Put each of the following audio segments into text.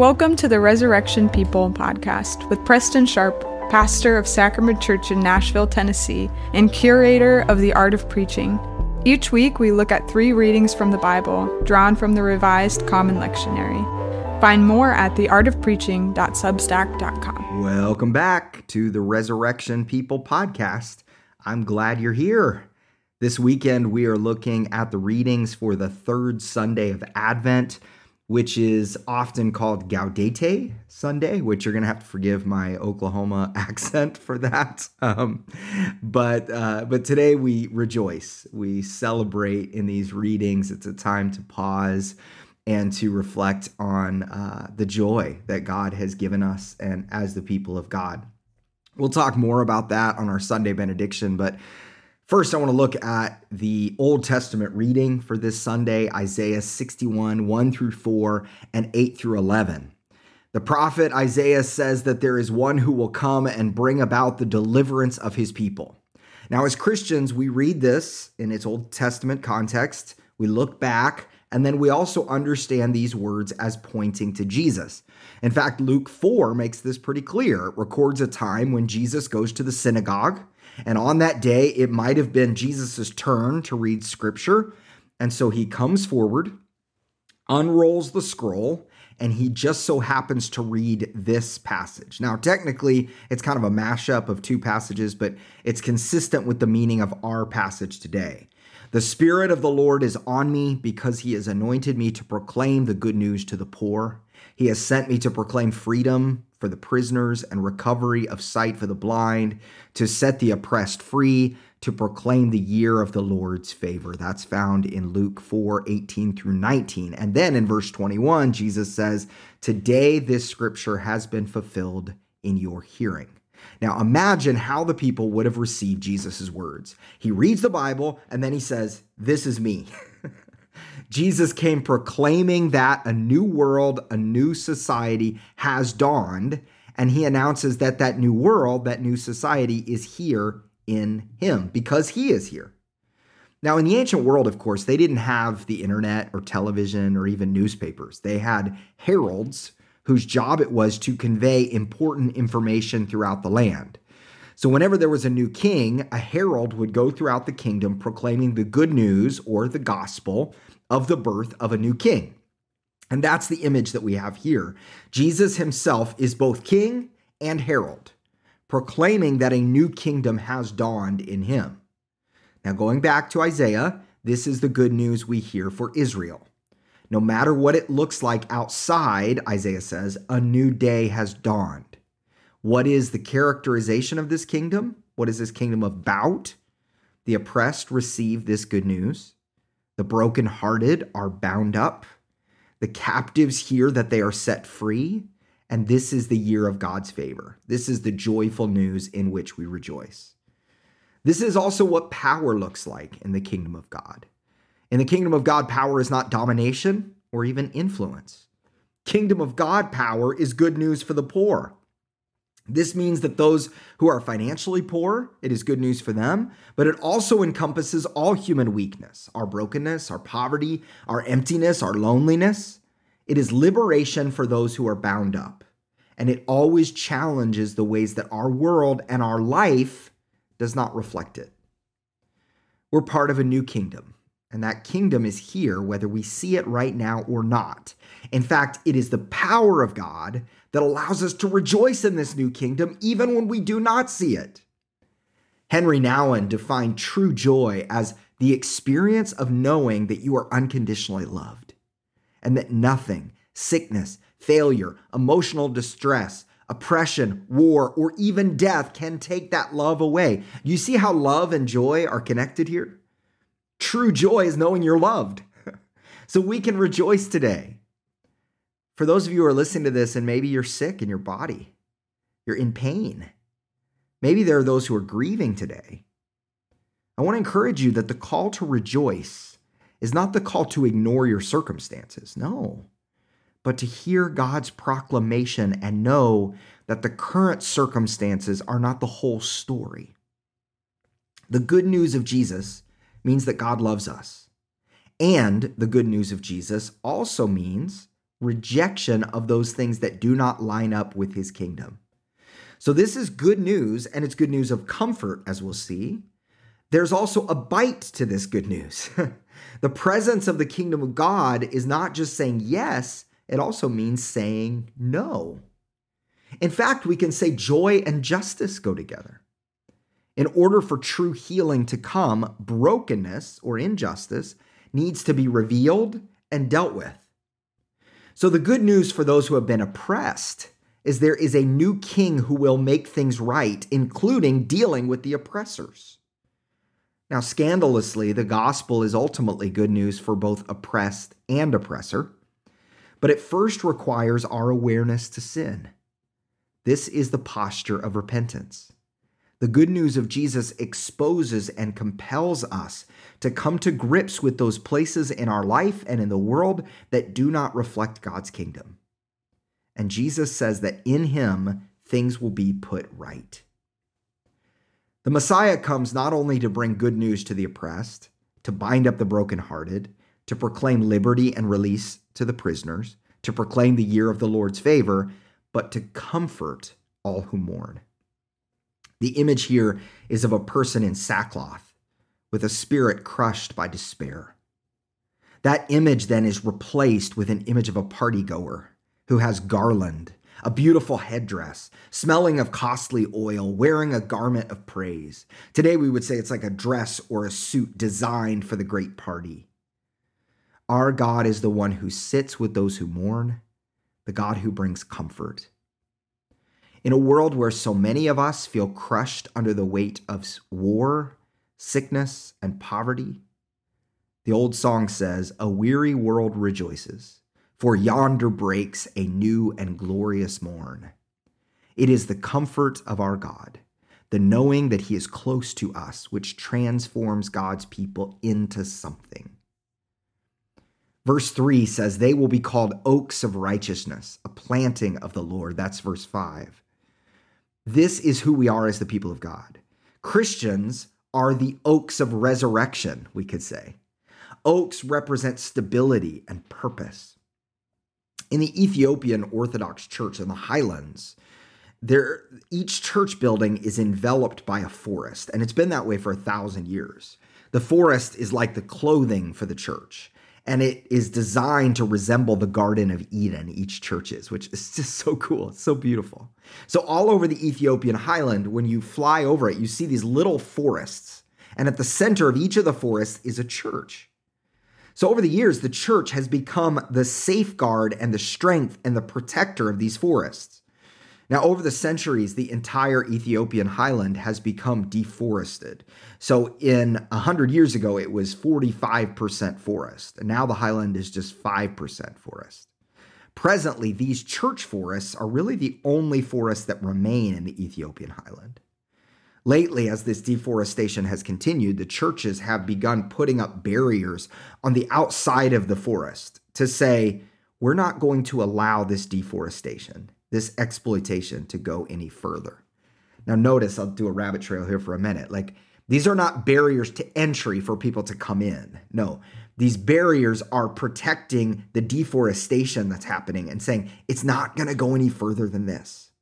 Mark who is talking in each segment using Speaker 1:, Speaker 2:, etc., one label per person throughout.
Speaker 1: Welcome to the Resurrection People podcast with Preston Sharp, pastor of Sacrament Church in Nashville, Tennessee, and curator of the Art of Preaching. Each week, we look at three readings from the Bible, drawn from the Revised Common Lectionary. Find more at theartofpreaching.substack.com.
Speaker 2: Welcome back to the Resurrection People podcast. I'm glad you're here. This weekend, we are looking at the readings for the third Sunday of Advent which is often called Gaudete Sunday, which you're going to have to forgive my Oklahoma accent for that. Um, but uh, but today we rejoice, we celebrate in these readings. It's a time to pause and to reflect on uh, the joy that God has given us and as the people of God. We'll talk more about that on our Sunday benediction, but First, I want to look at the Old Testament reading for this Sunday Isaiah 61, 1 through 4, and 8 through 11. The prophet Isaiah says that there is one who will come and bring about the deliverance of his people. Now, as Christians, we read this in its Old Testament context, we look back, and then we also understand these words as pointing to Jesus. In fact, Luke 4 makes this pretty clear. It records a time when Jesus goes to the synagogue and on that day, it might have been Jesus' turn to read scripture. And so he comes forward, unrolls the scroll, and he just so happens to read this passage. Now, technically, it's kind of a mashup of two passages, but it's consistent with the meaning of our passage today. The Spirit of the Lord is on me because he has anointed me to proclaim the good news to the poor. He has sent me to proclaim freedom for the prisoners and recovery of sight for the blind, to set the oppressed free, to proclaim the year of the Lord's favor. That's found in Luke 4 18 through 19. And then in verse 21, Jesus says, Today this scripture has been fulfilled in your hearing. Now imagine how the people would have received Jesus' words. He reads the Bible and then he says, This is me. Jesus came proclaiming that a new world, a new society has dawned. And he announces that that new world, that new society is here in him because he is here. Now, in the ancient world, of course, they didn't have the internet or television or even newspapers. They had heralds whose job it was to convey important information throughout the land. So, whenever there was a new king, a herald would go throughout the kingdom proclaiming the good news or the gospel of the birth of a new king. And that's the image that we have here. Jesus himself is both king and herald, proclaiming that a new kingdom has dawned in him. Now, going back to Isaiah, this is the good news we hear for Israel. No matter what it looks like outside, Isaiah says, a new day has dawned. What is the characterization of this kingdom? What is this kingdom about? The oppressed receive this good news. The brokenhearted are bound up. The captives hear that they are set free. And this is the year of God's favor. This is the joyful news in which we rejoice. This is also what power looks like in the kingdom of God. In the kingdom of God, power is not domination or even influence. Kingdom of God power is good news for the poor. This means that those who are financially poor, it is good news for them, but it also encompasses all human weakness, our brokenness, our poverty, our emptiness, our loneliness. It is liberation for those who are bound up. And it always challenges the ways that our world and our life does not reflect it. We're part of a new kingdom, and that kingdom is here whether we see it right now or not. In fact, it is the power of God that allows us to rejoice in this new kingdom even when we do not see it. Henri Nouwen defined true joy as the experience of knowing that you are unconditionally loved and that nothing, sickness, failure, emotional distress, oppression, war, or even death can take that love away. You see how love and joy are connected here? True joy is knowing you're loved. so we can rejoice today. For those of you who are listening to this and maybe you're sick in your body, you're in pain. Maybe there are those who are grieving today. I want to encourage you that the call to rejoice is not the call to ignore your circumstances, no, but to hear God's proclamation and know that the current circumstances are not the whole story. The good news of Jesus means that God loves us. And the good news of Jesus also means rejection of those things that do not line up with his kingdom. So, this is good news, and it's good news of comfort, as we'll see. There's also a bite to this good news. the presence of the kingdom of God is not just saying yes, it also means saying no. In fact, we can say joy and justice go together. In order for true healing to come, brokenness or injustice needs to be revealed and dealt with. So, the good news for those who have been oppressed is there is a new king who will make things right, including dealing with the oppressors. Now, scandalously, the gospel is ultimately good news for both oppressed and oppressor, but it first requires our awareness to sin. This is the posture of repentance. The good news of Jesus exposes and compels us to come to grips with those places in our life and in the world that do not reflect God's kingdom. And Jesus says that in him things will be put right. The Messiah comes not only to bring good news to the oppressed, to bind up the brokenhearted, to proclaim liberty and release to the prisoners, to proclaim the year of the Lord's favor, but to comfort all who mourn. The image here is of a person in sackcloth with a spirit crushed by despair. That image then is replaced with an image of a party goer who has garland, a beautiful headdress, smelling of costly oil, wearing a garment of praise. Today we would say it's like a dress or a suit designed for the great party. Our God is the one who sits with those who mourn, the God who brings comfort. In a world where so many of us feel crushed under the weight of war, sickness, and poverty, the old song says, A weary world rejoices, for yonder breaks a new and glorious morn. It is the comfort of our God, the knowing that He is close to us, which transforms God's people into something. Verse 3 says, They will be called oaks of righteousness, a planting of the Lord. That's verse 5. This is who we are as the people of God. Christians are the oaks of resurrection, we could say. Oaks represent stability and purpose. In the Ethiopian Orthodox Church in the highlands, there each church building is enveloped by a forest, and it's been that way for a thousand years. The forest is like the clothing for the church and it is designed to resemble the Garden of Eden, each church is, which is just so cool. It's so beautiful. So, all over the Ethiopian highland, when you fly over it, you see these little forests. And at the center of each of the forests is a church. So, over the years, the church has become the safeguard and the strength and the protector of these forests. Now, over the centuries, the entire Ethiopian highland has become deforested. So, in 100 years ago, it was 45% forest, and now the highland is just 5% forest. Presently, these church forests are really the only forests that remain in the Ethiopian highland. Lately, as this deforestation has continued, the churches have begun putting up barriers on the outside of the forest to say, we're not going to allow this deforestation this exploitation to go any further. Now, notice I'll do a rabbit trail here for a minute. Like, these are not barriers to entry for people to come in. No, these barriers are protecting the deforestation that's happening and saying it's not going to go any further than this.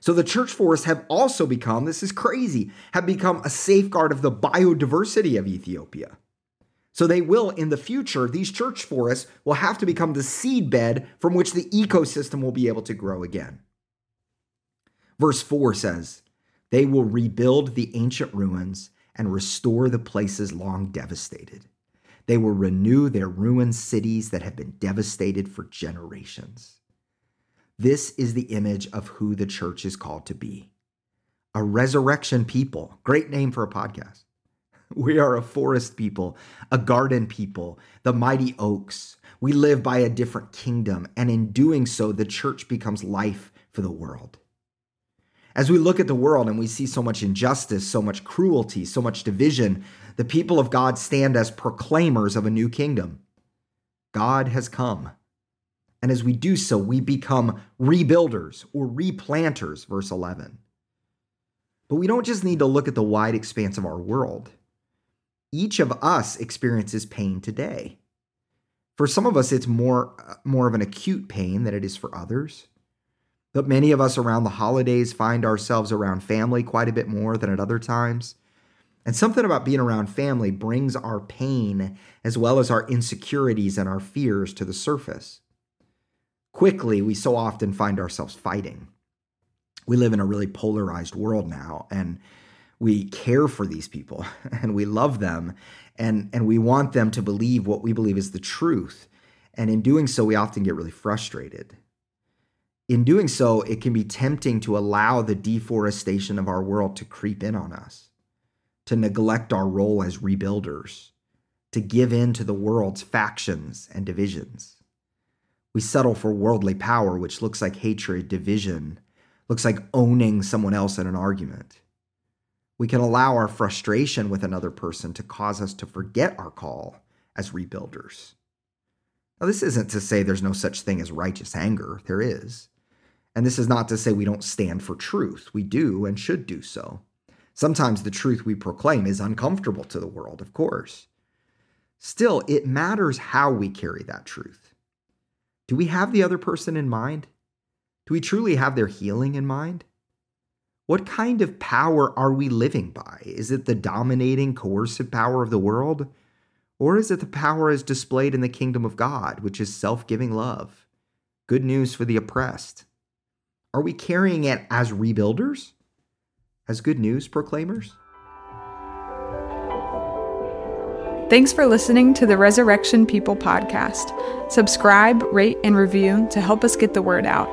Speaker 2: So the church forests have also become, this is crazy, have become a safeguard of the biodiversity of Ethiopia. So they will, in the future, these church forests will have to become the seed bed from which the ecosystem will be able to grow again. Verse 4 says, They will rebuild the ancient ruins and restore the places long devastated. They will renew their ruined cities that have been devastated for generations. This is the image of who the church is called to be a resurrection people. Great name for a podcast. We are a forest people, a garden people, the mighty oaks. We live by a different kingdom, and in doing so, the church becomes life for the world. As we look at the world and we see so much injustice, so much cruelty, so much division, the people of God stand as proclaimers of a new kingdom. God has come. And as we do so, we become rebuilders or replanters, verse 11. But we don't just need to look at the wide expanse of our world each of us experiences pain today. For some of us, it's more, more of an acute pain than it is for others. But many of us around the holidays find ourselves around family quite a bit more than at other times. And something about being around family brings our pain as well as our insecurities and our fears to the surface. Quickly, we so often find ourselves fighting. We live in a really polarized world now, and we care for these people and we love them and, and we want them to believe what we believe is the truth. And in doing so, we often get really frustrated. In doing so, it can be tempting to allow the deforestation of our world to creep in on us to neglect our role as rebuilders, to give in to the world's factions and divisions. We settle for worldly power, which looks like hatred, division, looks like owning someone else in an argument. We can allow our frustration with another person to cause us to forget our call as rebuilders. Now, this isn't to say there's no such thing as righteous anger, there is. And this is not to say we don't stand for truth. We do and should do so. Sometimes the truth we proclaim is uncomfortable to the world, of course. Still, it matters how we carry that truth. Do we have the other person in mind? Do we truly have their healing in mind? What kind of power are we living by? Is it the dominating, coercive power of the world? Or is it the power as displayed in the kingdom of God, which is self giving love? Good news for the oppressed. Are we carrying it as rebuilders? as good news proclaimers?
Speaker 1: Thanks for listening to the Resurrection People podcast. Subscribe, rate, and review to help us get the word out.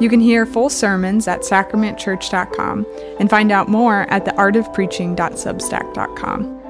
Speaker 1: You can hear full sermons at sacramentchurch.com and find out more at theartofpreaching.substack.com.